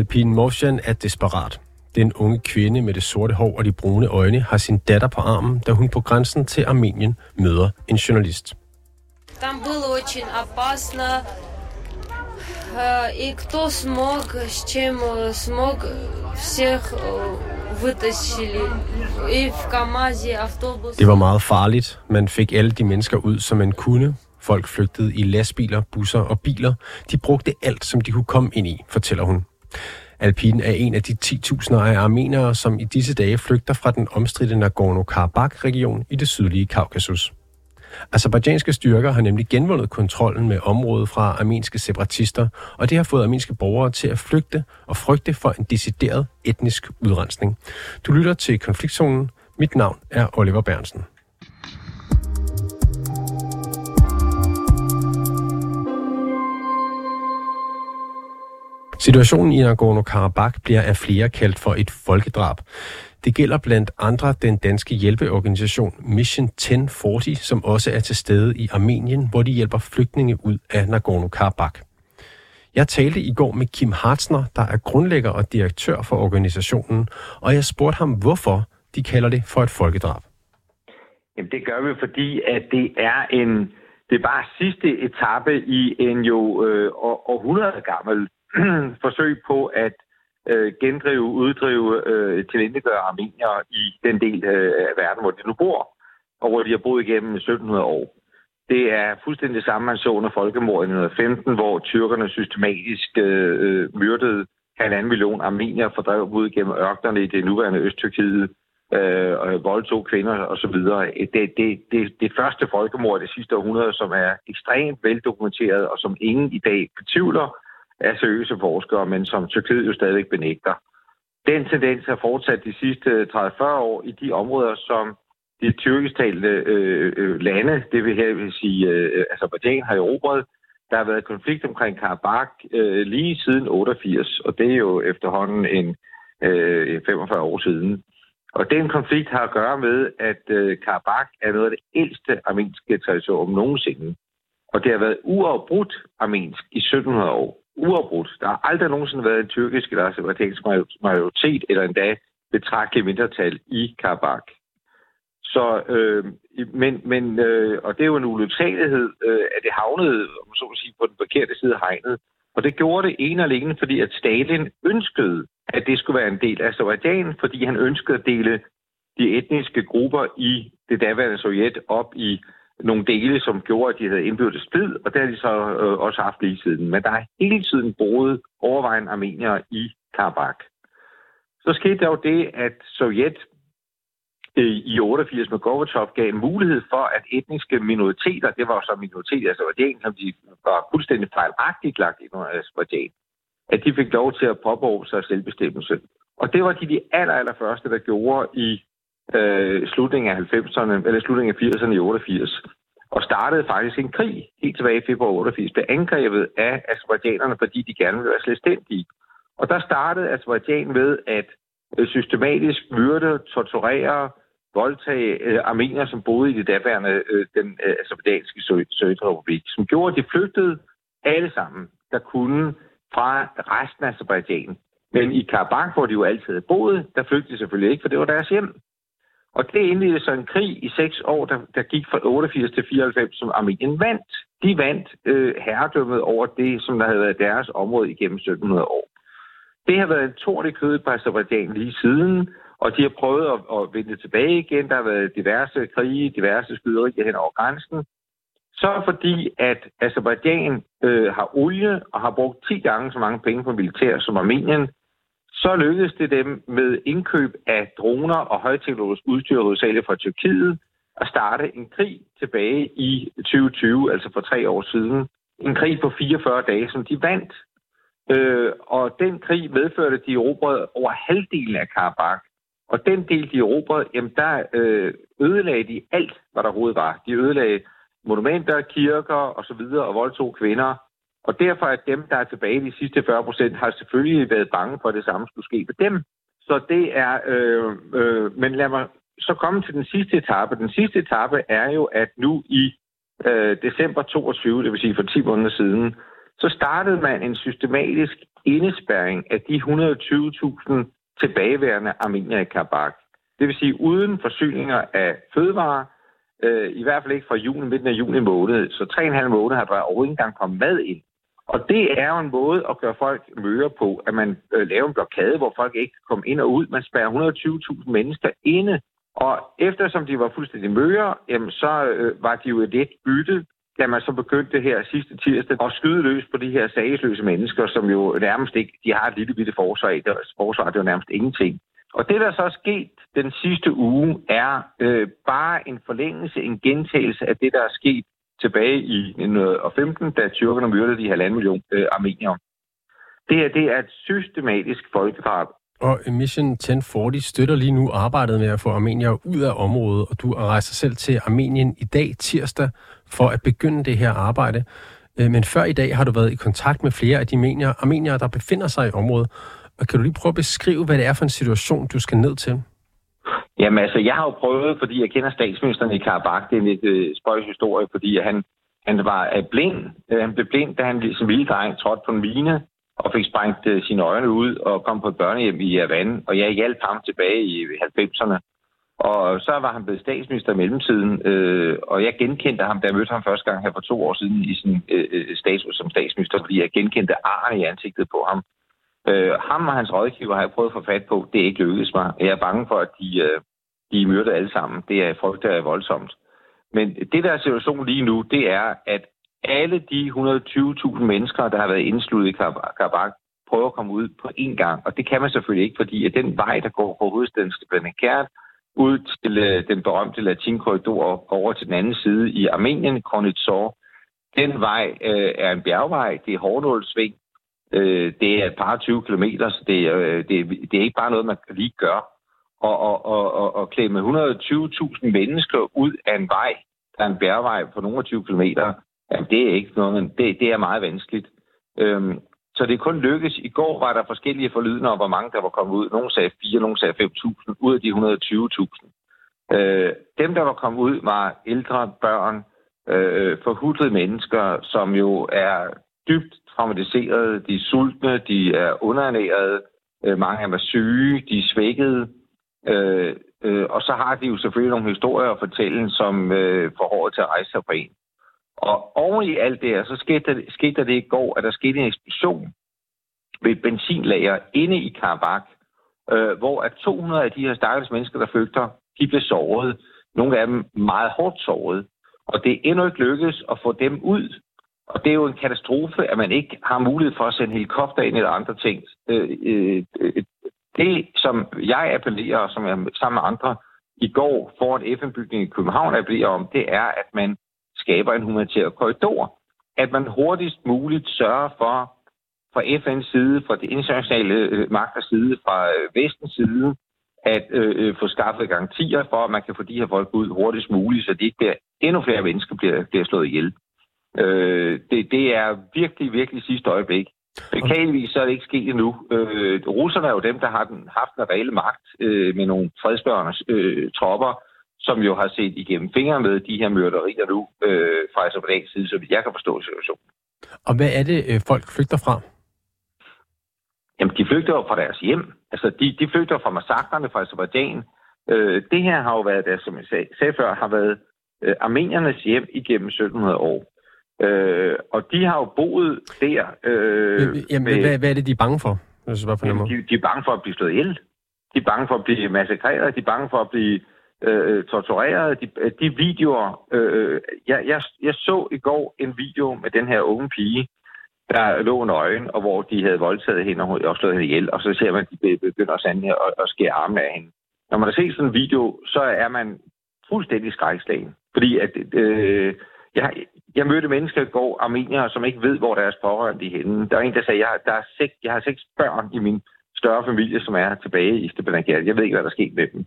Alpine Motion er desperat. Den unge kvinde med det sorte hår og de brune øjne har sin datter på armen, da hun på grænsen til Armenien møder en journalist. Там было очень опасно. Э, И кто смог, с чем э, смог, всех э, вытащили. И в КамАЗе, автобус. Det var meget farligt. Man fik alle de mennesker ud, som man kunne. Folk flygtede i lastbiler, busser og biler. De brugte alt, som de kunne komme ind i, fortæller hun. Alpine er en af de 10.000 af armenere, som i disse dage flygter fra den omstridte Nagorno-Karabakh-region i det sydlige Kaukasus. Azerbaijanske styrker har nemlig genvundet kontrollen med området fra armenske separatister, og det har fået armenske borgere til at flygte og frygte for en decideret etnisk udrensning. Du lytter til konfliktzonen. Mit navn er Oliver Bernsen. Situationen i Nagorno-Karabakh bliver af flere kaldt for et folkedrab. Det gælder blandt andre den danske hjælpeorganisation Mission 1040, som også er til stede i Armenien, hvor de hjælper flygtninge ud af Nagorno-Karabakh. Jeg talte i går med Kim Hartzner, der er grundlægger og direktør for organisationen, og jeg spurgte ham, hvorfor de kalder det for et folkedrab. Jamen, det gør vi, fordi at det er en det er bare sidste etape i en jo øh, år- århundrede gammel forsøg på at øh, gendrive, uddrive, øh, tilintetgøre armenier i den del øh, af verden, hvor de nu bor, og hvor de har boet igennem 1700 år. Det er fuldstændig det samme, man så under folkemordet i 1915, hvor tyrkerne systematisk øh, øh, myrdede halvanden million armenier, fordrev dem ud gennem ørkenerne i det nuværende Øst-Tyrkiet, øh, og voldtog kvinder osv. Det, det, det, det første folkemord i det sidste århundrede, som er ekstremt veldokumenteret, og som ingen i dag betvivler af seriøse forskere, men som Tyrkiet jo stadigvæk benægter. Den tendens har fortsat de sidste 30-40 år i de områder, som de tyrkisktalende øh, øh, lande, det vil her vil sige øh, Azerbaijan, har erobret. Der har været konflikt omkring Karabakh øh, lige siden 88, og det er jo efterhånden en øh, 45 år siden. Og den konflikt har at gøre med, at øh, Karabakh er noget af det ældste armenske territorium nogensinde. Og det har været uafbrudt armensk i 1700 år. Uafbrudt. Der har aldrig nogensinde været en tyrkisk eller azerbaijansk majoritet, eller endda betragteligt mindretal i Karabakh. Så, øh, men, men øh, og det er jo en ulyksalighed, øh, at det havnede, om så må sige, på den forkerte side af hegnet. Og det gjorde det ene og alene, fordi at Stalin ønskede, at det skulle være en del af Azerbaijan, fordi han ønskede at dele de etniske grupper i det daværende Sovjet op i nogle dele, som gjorde, at de havde indbyrdes splid, og det har de så øh, også haft lige siden. Men der er hele tiden boet overvejende armeniere i Karabakh. Så skete der jo det, at Sovjet øh, i 88 med Gorbachev gav mulighed for, at etniske minoriteter, det var jo så minoriteter, altså Azerbaijan, som de var fuldstændig fejlagtigt lagt i under Azerbaijan, at de fik lov til at påberåbe sig selvbestemmelse. Og det var de de aller, aller første, der gjorde i øh, slutningen af 90'erne, eller slutningen af 80'erne i 88, og startede faktisk en krig helt tilbage i februar 88, blev angrebet af azerbaijanerne, fordi de gerne ville være selvstændige. Og der startede Azerbaijan ved at øh, systematisk myrde, torturere, voldtage øh, armenier, som boede i det daværende, øh, den øh, azerbaijanske Sovjetrepublik, som gjorde, at de flygtede alle sammen, der kunne fra resten af Azerbaijan. Men i Karabakh, hvor de jo altid havde boet, der flygtede de selvfølgelig ikke, for det var deres hjem. Og det indledte så en krig i seks år, der, der gik fra 88 til 94, som Armenien vandt. De vandt øh, herredømmet over det, som der havde været deres område igennem 1700 år. Det har været en tårn i kødet på Azerbaijan lige siden, og de har prøvet at, at vende tilbage igen. Der har været diverse krige, diverse skyderier hen over grænsen. Så fordi, at Azerbaijan øh, har olie og har brugt 10 gange så mange penge på militær som Armenien, så lykkedes det dem med indkøb af droner og højteknologisk udstyr hovedsageligt fra Tyrkiet at starte en krig tilbage i 2020, altså for tre år siden. En krig på 44 dage, som de vandt. Øh, og den krig medførte, at de erobrede over halvdelen af Karabakh. Og den del, de erobrede, jamen der øh, ødelagde de alt, hvad der overhovedet var. De ødelagde monumenter, kirker osv. Og, og voldtog kvinder. Og derfor er dem, der er tilbage de sidste 40 procent, har selvfølgelig været bange for, at det samme skulle ske for dem. Så det er... Øh, øh, men lad mig så komme til den sidste etape. Den sidste etape er jo, at nu i øh, december 22, det vil sige for 10 måneder siden, så startede man en systematisk indespærring af de 120.000 tilbageværende armenier i Karabakh. Det vil sige uden forsyninger af fødevarer, øh, i hvert fald ikke fra juni, midten af juni måned. Så tre og en halv måned har der overhovedet ikke engang kommet mad ind. Og det er jo en måde at gøre folk møre på, at man øh, laver en blokade, hvor folk ikke kan komme ind og ud. Man spærrer 120.000 mennesker inde, og eftersom de var fuldstændig møre, jamen, så øh, var de jo et lidt bytte, da man så begyndte her sidste tirsdag at skyde løs på de her sagsløse mennesker, som jo nærmest ikke, de har et lille bitte forsvar, deres forsvar det er jo nærmest ingenting. Og det, der så er sket den sidste uge, er øh, bare en forlængelse, en gentagelse af det, der er sket tilbage i 1915, da tyrkerne myrdede de halvanden million øh, armenier. Det her det er et systematisk folkedrab. Og Mission 1040 støtter lige nu arbejdet med at få armenier ud af området, og du rejser selv til Armenien i dag, tirsdag, for at begynde det her arbejde. Øh, men før i dag har du været i kontakt med flere af de armenier, armenier der befinder sig i området. Og kan du lige prøve at beskrive, hvad det er for en situation, du skal ned til? Jamen altså, jeg har jo prøvet, fordi jeg kender statsministeren i Karabakh, det er en lidt øh, spøjs historie, fordi han, han var øh, blind. Øh, han blev blind, da han som lille dreng trådte på en mine og fik sprængt øh, sine øjne ud og kom på et børnehjem i Havan. Og jeg hjalp ham tilbage i øh, 90'erne. Og så var han blevet statsminister i mellemtiden, øh, og jeg genkendte ham, da jeg mødte ham første gang her for to år siden i sin øh, øh status som statsminister, fordi jeg genkendte arne i ansigtet på ham. Øh, ham og hans rådgiver har jeg prøvet at få fat på. Det er ikke lykkedes mig. Jeg er bange for, at de, øh, de myrder alle sammen. Det er frygt, der er voldsomt. Men det, der er situationen lige nu, det er, at alle de 120.000 mennesker, der har været indsluttet i Karabakh, prøver at komme ud på én gang. Og det kan man selvfølgelig ikke, fordi at den vej, der går fra hovedstaden Stepanakert ud til øh, den berømte latinkorridor over til den anden side i Armenien, Kronitsor, den vej øh, er en bjergvej, det er hårdnålsving, øh, det er et par 20 kilometer, så det, øh, det, det er ikke bare noget, man lige gør og, og, og, og, og klemme 120.000 mennesker ud af en vej, der er en bærvej på nogle 20 km, jamen det er ikke noget, men det, det er meget vanskeligt. Øhm, så det kun lykkes. I går var der forskellige forlydende om, hvor mange der var kommet ud. Nogle sagde 4, nogle sagde 5.000 ud af de 120.000. Øh, dem, der var kommet ud, var ældre børn, øh, forhudlede mennesker, som jo er dybt traumatiserede, De er sultne, de er underernærede, øh, mange af dem er syge, de er svækkede. Øh, øh, og så har de jo selvfølgelig nogle historier at fortælle, som øh, får håret til at rejse sig på en. Og oven i alt det her, så skete der, skete der det i går, at der skete en eksplosion ved et benzinlager inde i Karabakh, øh, hvor at 200 af de her stakkels mennesker, der flygter, de blev såret. Nogle af dem meget hårdt såret. Og det er endnu ikke lykkedes at få dem ud. Og det er jo en katastrofe, at man ikke har mulighed for at sende helikopter ind eller andre ting. Øh, øh, øh det, som jeg appellerer, og som jeg sammen med andre i går foran FN-bygningen i København appellerer om, det er, at man skaber en humanitær korridor. At man hurtigst muligt sørger for, fra FN's side, fra de internationale øh, magters side, fra øh, vestens side, at øh, få skaffet garantier for, at man kan få de her folk ud hurtigst muligt, så de ikke bliver, endnu flere mennesker bliver, bliver slået ihjel. Øh, det, det er virkelig, virkelig sidste øjeblik. Beklageligvis så er det ikke sket endnu. Øh, russerne er jo dem, der har den, haft en reelle magt øh, med nogle fredsbørende øh, tropper, som jo har set igennem fingre med de her myrderier nu øh, fra Azerbaijan's side, så jeg kan forstå situationen. Og hvad er det, øh, folk flygter fra? Jamen, de flygter jo fra deres hjem. Altså, de, de flygter fra massakrene fra Azerbaijan. Øh, det her har jo været, der, som jeg sagde, sagde før, har været øh, armeniernes hjem igennem 1700 år. Øh, og de har jo boet der. Øh, Jamen, med, hvad, hvad er det, de er bange for? Hvis jeg jamen, de, de er bange for at blive slået ihjel. De er bange for at blive massakreret. De er bange for at blive øh, tortureret. De, de videoer... Øh, jeg, jeg, jeg så i går en video med den her unge pige, der lå nøgen, og hvor de havde voldtaget hende og slået hende ihjel. Og så ser man, at de begynder at sande og, skære armene af hende. Når man har set sådan en video, så er man fuldstændig skrækslagen. Fordi at... Øh, jeg, jeg mødte mennesker i går, armenier, som ikke ved, hvor deres pårørende er henne. Der er en, der sagde, jeg, der er seks, jeg har seks børn i min større familie, som er tilbage i Stepanakert. Jeg ved ikke, hvad der er sket med dem.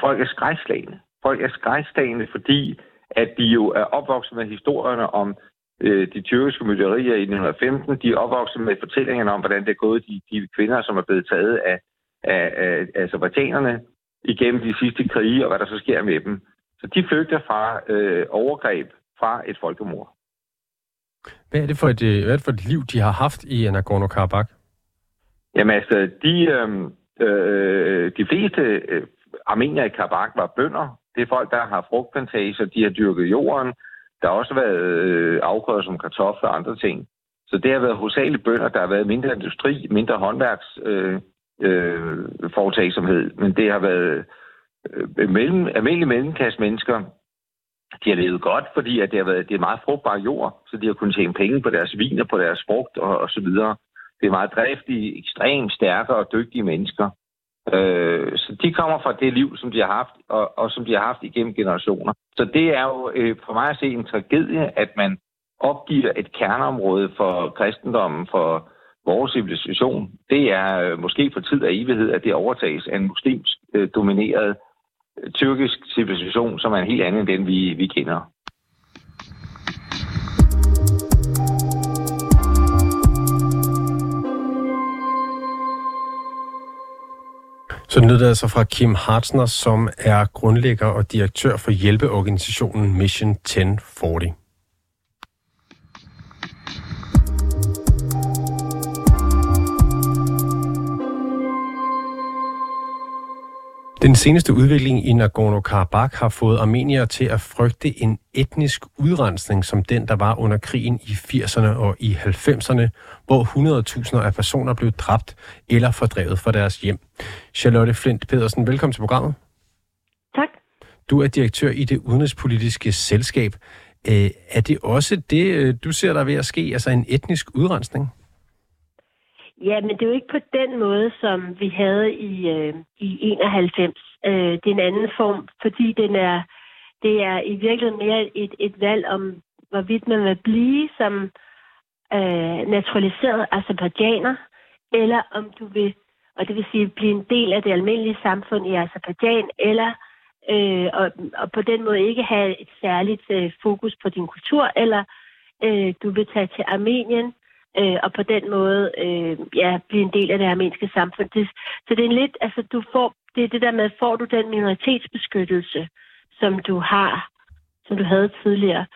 Folk er skrækslagende. Folk er skrækslagende, fordi at de jo er opvokset med historierne om øh, de tyrkiske mytterier i 1915. De er opvokset med fortællingerne om, hvordan det er gået de, de kvinder, som er blevet taget af, af, af, af azerbaijanerne igennem de sidste krige, og hvad der så sker med dem. Så de flygter fra øh, overgreb fra et folkemord. Hvad er, det for et, øh, hvad er det for et liv, de har haft i Nagorno-Karabakh? Jamen altså, de, øh, øh, de fleste øh, armenier i Karabakh var bønder. Det er folk, der har frugtplantager, de har dyrket jorden. Der har også været øh, afgrøder som kartofler og andre ting. Så det har været hovedsageligt bønder. Der har været mindre industri, mindre håndværks øh, øh, foretagsomhed. Men det har været øh, mellem, almindelige mellemklasse mennesker. De har levet godt, fordi at det har været det er meget frugtbar jord, så de har kunnet tjene penge på deres vin og på deres frugt og, og så videre. Det er meget driftige, ekstremt stærke og dygtige mennesker. Øh, så de kommer fra det liv, som de har haft, og, og som de har haft igennem generationer. Så det er jo øh, for mig at se en tragedie, at man opgiver et kerneområde for kristendommen, for vores civilisation. Det er øh, måske for tid og evighed, at det overtages af en muslimsk øh, domineret øh, tyrkisk civilisation, som er en helt anden end den, vi, vi kender. Så lyder det altså fra Kim Hartzner, som er grundlægger og direktør for hjælpeorganisationen Mission 1040. Den seneste udvikling i Nagorno-Karabakh har fået armeniere til at frygte en etnisk udrensning som den, der var under krigen i 80'erne og i 90'erne, hvor 100.000 af personer blev dræbt eller fordrevet fra deres hjem. Charlotte Flint Pedersen, velkommen til programmet. Tak. Du er direktør i det udenrigspolitiske selskab. Øh, er det også det, øh, du ser der ved at ske, altså en etnisk udrensning? Ja, men det er jo ikke på den måde, som vi havde i, øh, i 91. Øh, det er en anden form, fordi den er, det er i virkeligheden mere et, et valg om, hvorvidt man vil blive som øh, naturaliseret azerbaijaner, eller om du vil, og det vil sige blive en del af det almindelige samfund i Azerbaijan, eller øh, og, og på den måde ikke have et særligt øh, fokus på din kultur, eller øh, du vil tage til Armenien, øh, og på den måde øh, ja, blive en del af det armenske samfund. Det, så det er en lidt, altså du får, det er det der med, får du den minoritetsbeskyttelse, som du har, som du havde tidligere,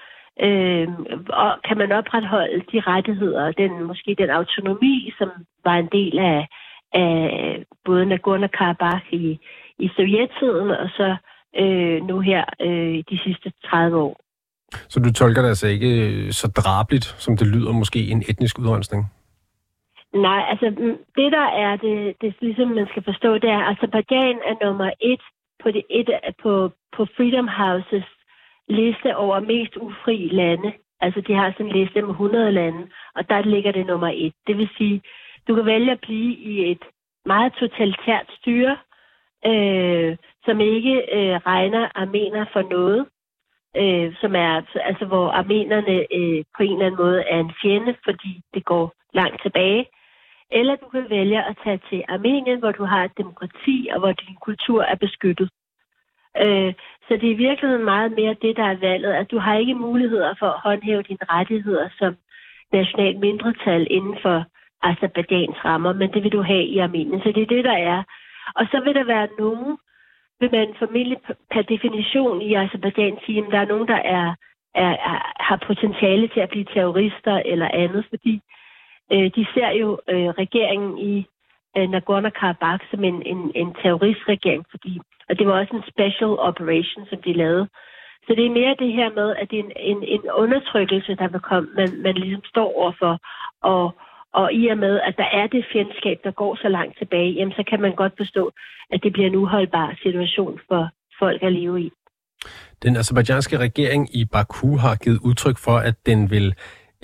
øh, og kan man opretholde de rettigheder, den, måske den autonomi, som var en del af, af både Nagorno-Karabakh i, i sovjettiden, og så øh, nu her øh, de sidste 30 år. Så du tolker det altså ikke øh, så drabligt, som det lyder måske, en etnisk udrensning? Nej, altså det der er, det, det ligesom man skal forstå, det er, at Azerbaijan er nummer et på, det, et, på, på Freedom Houses liste over mest ufri lande. Altså de har sådan en liste med 100 lande, og der ligger det nummer et. Det vil sige, du kan vælge at blive i et meget totalitært styre, øh, som ikke øh, regner armener for noget, øh, som er, altså hvor armenerne øh, på en eller anden måde er en fjende, fordi det går langt tilbage. Eller du kan vælge at tage til Armenien, hvor du har et demokrati, og hvor din kultur er beskyttet. Øh, så det er i virkeligheden meget mere det, der er valget, at du har ikke muligheder for at håndhæve dine rettigheder som national mindretal inden for Azerbaijans rammer, men det vil du have i Armenien. Så det er det, der er. Og så vil der være nogen, vil man formentlig per definition i Azerbaijan sige, at der er nogen, der er, er, er, har potentiale til at blive terrorister eller andet, fordi øh, de ser jo øh, regeringen i øh, Nagorno-Karabakh som en, en, en terroristregering, fordi, og det var også en special operation, som de lavede. Så det er mere det her med, at det er en, en, en undertrykkelse, der vil komme, man, man ligesom står overfor, og og i og med, at der er det fjendskab, der går så langt tilbage, jamen, så kan man godt forstå, at det bliver en uholdbar situation for folk at leve i. Den azerbaijanske regering i Baku har givet udtryk for, at den vil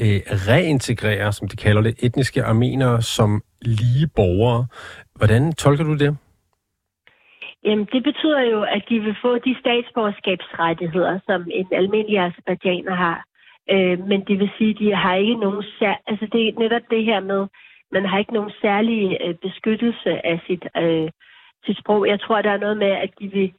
øh, reintegrere, som de kalder det, etniske armenere som lige borgere. Hvordan tolker du det? Jamen, det betyder jo, at de vil få de statsborgerskabsrettigheder, som en almindelig azerbaijaner har. Øh, men det vil sige, at de har ikke nogen sær... Altså det er netop det her med, man har ikke nogen særlig øh, beskyttelse af sit, øh, sit sprog. Jeg tror, der er noget med, at de vil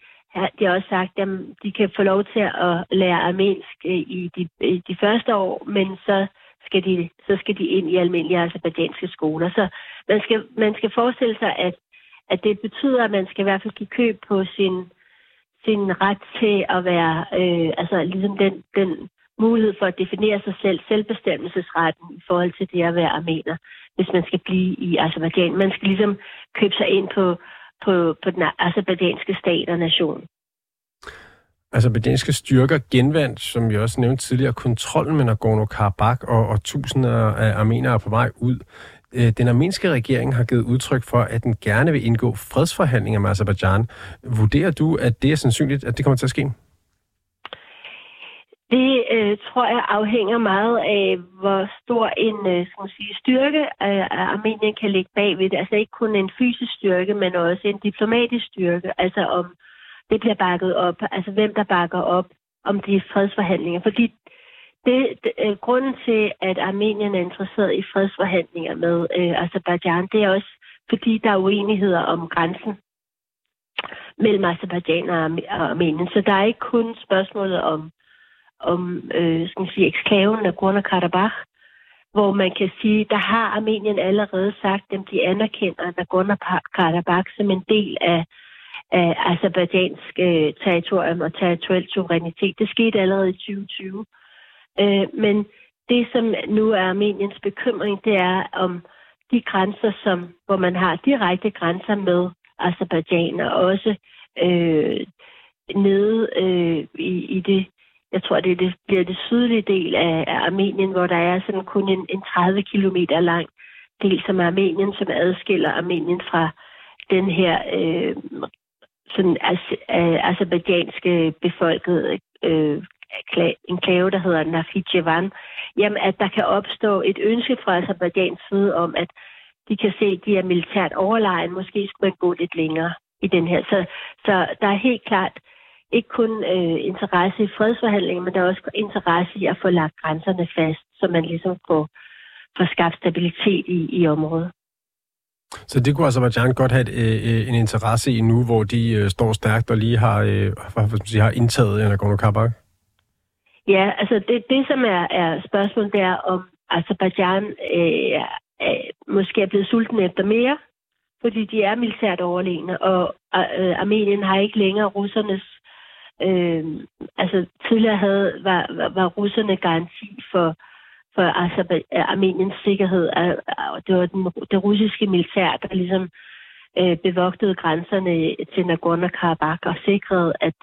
de har også sagt, at de kan få lov til at lære armensk øh, i de, i de første år, men så skal de, så skal de ind i almindelige azerbaijanske skoler. Så man skal, man skal forestille sig, at, at det betyder, at man skal i hvert fald give køb på sin, sin ret til at være, øh, altså ligesom den, den mulighed for at definere sig selv, selvbestemmelsesretten i forhold til det at være armener, hvis man skal blive i Azerbaijan. Man skal ligesom købe sig ind på, på, på den azerbaijanske stat og nation. Azerbaijanske styrker genvandt, som vi også nævnte tidligere, kontrollen med Nagorno-Karabakh, og, og tusinder af armenere er på vej ud. Øh, den armenske regering har givet udtryk for, at den gerne vil indgå fredsforhandlinger med Azerbaijan. Vurderer du, at det er sandsynligt, at det kommer til at ske? Det øh, tror jeg afhænger meget af, hvor stor en øh, skal man sige, styrke øh, Armenien kan lægge bagved det. Altså ikke kun en fysisk styrke, men også en diplomatisk styrke. Altså om det bliver bakket op. Altså hvem der bakker op om de fredsforhandlinger. Fordi det, det, øh, grunden til, at Armenien er interesseret i fredsforhandlinger med øh, Azerbaijan, det er også, fordi der er uenigheder om grænsen mellem Azerbaijan og, Armenien. Så der er ikke kun spørgsmålet om, om øh, skal man sige, eksklaven af Nagorno-Karabakh, hvor man kan sige, der har Armenien allerede sagt, at de anerkender Nagorno-Karabakh som en del af, af azerbaijansk øh, territorium og territorial suverænitet. Det skete allerede i 2020. Øh, men det, som nu er Armeniens bekymring, det er om de grænser, som, hvor man har direkte grænser med Azerbaijan, og også øh, nede øh, i, i det, jeg tror, det, det bliver det sydlige del af, af Armenien, hvor der er sådan kun en, en 30 km lang del, som er Armenien, som adskiller Armenien fra den her øh, sådan azerbaijanske øh, befolkede øh, enklave, der hedder Nakhichevan, jamen at der kan opstå et ønske fra Azerbaijans side om, at de kan se, at de er militært overlegen. Måske skulle man gå lidt længere i den her. Så, så der er helt klart ikke kun øh, interesse i fredsforhandlinger, men der er også interesse i at få lagt grænserne fast, så man ligesom får, får skabt stabilitet i, i området. Så det kunne Azerbaijan godt have et, øh, en interesse i nu, hvor de øh, står stærkt og lige har, øh, har, har indtaget Nagorno-Karabakh? Ja, altså det, det som er, er spørgsmålet, det er, om Azerbaijan øh, øh, måske er blevet sulten efter mere, fordi de er militært overlegne, og øh, Armenien har ikke længere russernes... Øh, altså tidligere havde, var, var, var russerne garanti for, for øh, Armeniens sikkerhed. Øh, øh, det var den, det russiske militær, der ligesom øh, bevogtede grænserne til Nagorno-Karabakh og sikrede, at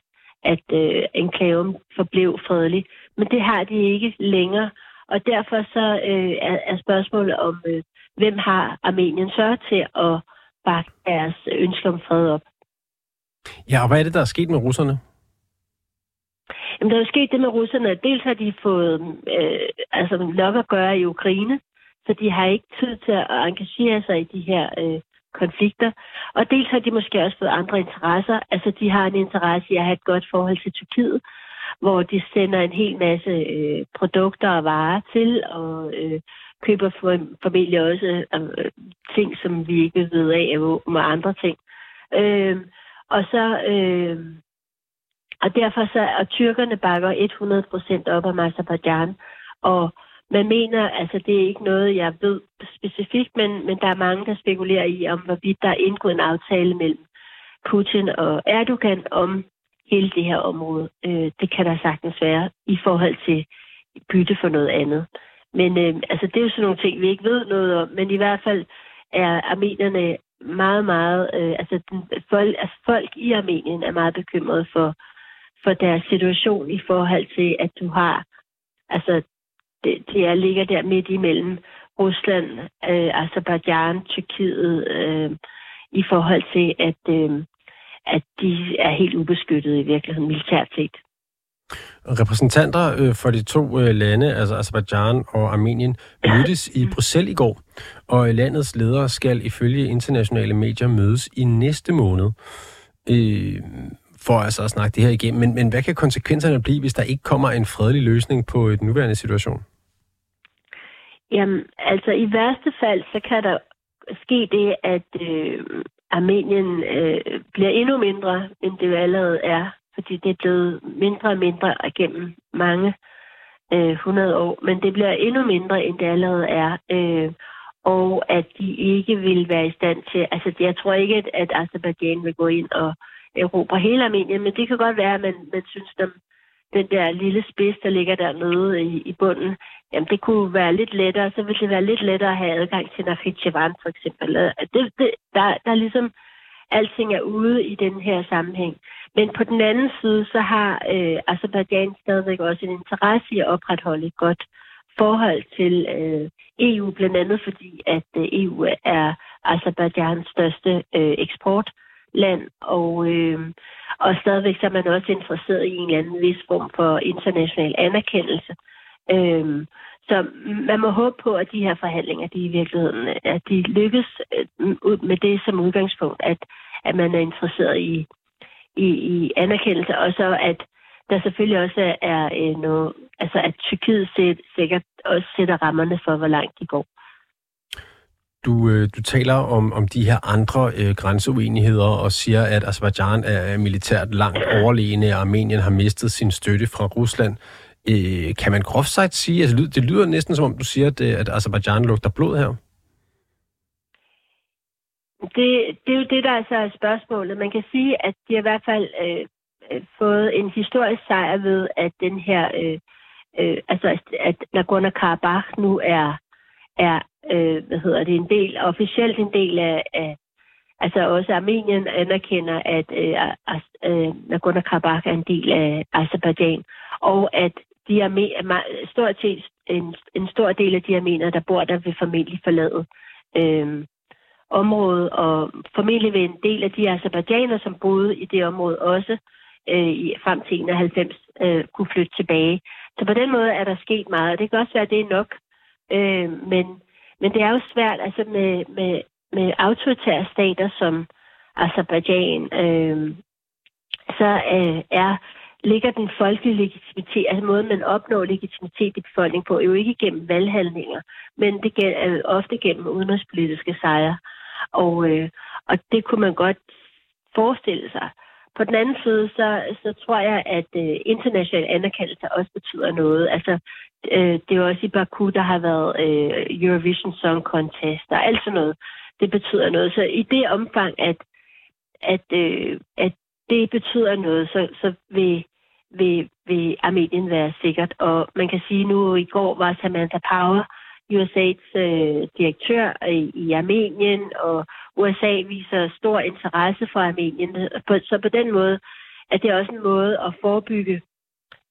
at øh, enklaven forblev fredelig. Men det har de ikke længere. Og derfor så øh, er, er spørgsmålet om, øh, hvem har Armenien så til at bakke deres ønske om fred op. Ja, og hvad er det, der er sket med russerne? Jamen, der er jo sket det med russerne. Dels har de fået øh, altså, nok at gøre i Ukraine, så de har ikke tid til at engagere sig i de her øh, konflikter. Og dels har de måske også fået andre interesser. Altså, de har en interesse i at have et godt forhold til Tyrkiet, hvor de sender en hel masse øh, produkter og varer til, og øh, køber for, formentlig også øh, ting, som vi ikke ved af, og andre ting. Øh, og så... Øh, og derfor så, og tyrkerne bakker 100% op om Azerbaijan, og man mener, altså det er ikke noget, jeg ved specifikt, men, men der er mange, der spekulerer i, om hvorvidt der er indgået en aftale mellem Putin og Erdogan om hele det her område. Øh, det kan der sagtens være i forhold til bytte for noget andet. Men øh, altså, det er jo sådan nogle ting, vi ikke ved noget om, men i hvert fald er armenierne meget, meget, øh, altså, den, folk, altså folk i Armenien er meget bekymrede for, for deres situation i forhold til, at du har altså det, det er, ligger der midt imellem Rusland, øh, Azerbaijan, Tyrkiet, øh, i forhold til, at, øh, at de er helt ubeskyttet i virkeligheden militært set. Repræsentanter øh, for de to øh, lande, altså Azerbaijan og Armenien, mødtes i Bruxelles i går, og landets ledere skal ifølge internationale medier mødes i næste måned. Øh, for altså at snakke det her igennem. Men, men hvad kan konsekvenserne blive, hvis der ikke kommer en fredelig løsning på den nuværende situation? Jamen, altså i værste fald, så kan der ske det, at øh, Armenien øh, bliver endnu mindre, end det allerede er. Fordi det er blevet mindre og mindre gennem mange øh, 100 år. Men det bliver endnu mindre, end det allerede er. Øh, og at de ikke vil være i stand til... Altså, jeg tror ikke, at, Azerbaijan vil gå ind og erobre hele Armenien, men det kan godt være, at man, man synes, at den der lille spids, der ligger dernede i, i bunden, jamen det kunne være lidt lettere, så ville det være lidt lettere at have adgang til Nakhchivan for eksempel. Det, det, der, der er ligesom, alting er ude i den her sammenhæng. Men på den anden side, så har øh, Azerbaijan stadigvæk også en interesse i at opretholde et godt forhold til øh, EU, blandt andet fordi, at øh, EU er Azerbaijans største øh, land, og, øh, og stadigvæk så er man også interesseret i en eller anden vis form for international anerkendelse. Øh, så man må håbe på, at de her forhandlinger, de i virkeligheden, at de lykkes øh, med det som udgangspunkt, at, at man er interesseret i, i, i anerkendelse, og så at der selvfølgelig også er øh, noget, altså at Tyrkiet sikkert også sætter rammerne for, hvor langt de går. Du, øh, du taler om, om de her andre øh, grænseuenigheder og siger, at Azerbaijan er militært langt overlegne, og Armenien har mistet sin støtte fra Rusland. Øh, kan man groft sagt sige, altså det lyder næsten som om du siger, at, øh, at Azerbaijan lugter blod her? Det, det er jo det, der altså er spørgsmålet. Man kan sige, at de har i hvert fald øh, øh, fået en historisk sejr ved, at den her, øh, øh, altså at Nagorno-Karabakh nu er, er øh, hvad hedder det, en del, officielt en del af, af altså også Armenien anerkender, at øh, øh, Nagorno-Karabakh er en del af Azerbaijan, og at de er stort set en, en stor del af de armenere, der bor der, vil formentlig forlade øh, området, og formentlig vil en del af de azerbaijaner, som boede i det område også øh, i, frem til 91, øh, kunne flytte tilbage. Så på den måde er der sket meget, det kan også være, at det er nok, øh, men, men det er jo svært altså med, med, med autoritære stater som Azerbaijan, øh, så øh, er ligger den folkelige legitimitet, altså måden man opnår legitimitet i befolkningen på, er jo ikke gennem valghandlinger, men det er ofte gennem udenrigspolitiske sejre. Og, øh, og det kunne man godt forestille sig. På den anden side, så, så tror jeg, at øh, international anerkendelse også betyder noget. Altså, øh, det er jo også i Baku, der har været øh, Eurovision Song Contest og alt sådan noget. Det betyder noget. Så i det omfang, at, at, øh, at det betyder noget, så, så vil vil, vil Armenien være sikkert. Og man kan sige nu, i går var Samantha Power, USA's øh, direktør i, i Armenien, og USA viser stor interesse for Armenien. Så på den måde er det også en måde at forebygge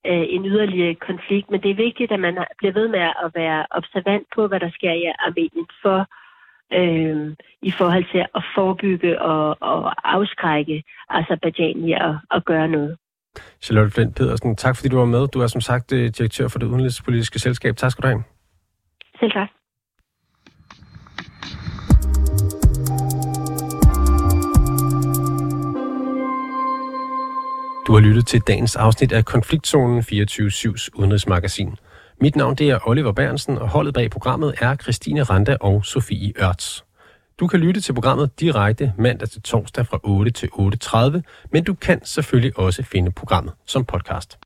øh, en yderligere konflikt. Men det er vigtigt, at man bliver ved med at være observant på, hvad der sker i Armenien for øh, i forhold til at forebygge og, og afskrække Azerbaijan i at, at gøre noget. Charlotte Flint Pedersen, tak fordi du var med. Du er som sagt øh, direktør for det udenrigspolitiske selskab. Tak skal du have. Selv tak. Du har lyttet til dagens afsnit af Konfliktzonen 24-7's udenrigsmagasin. Mit navn det er Oliver Bernsen, og holdet bag programmet er Christine Randa og Sofie Ørts. Du kan lytte til programmet direkte mandag til torsdag fra 8 til 8.30, men du kan selvfølgelig også finde programmet som podcast.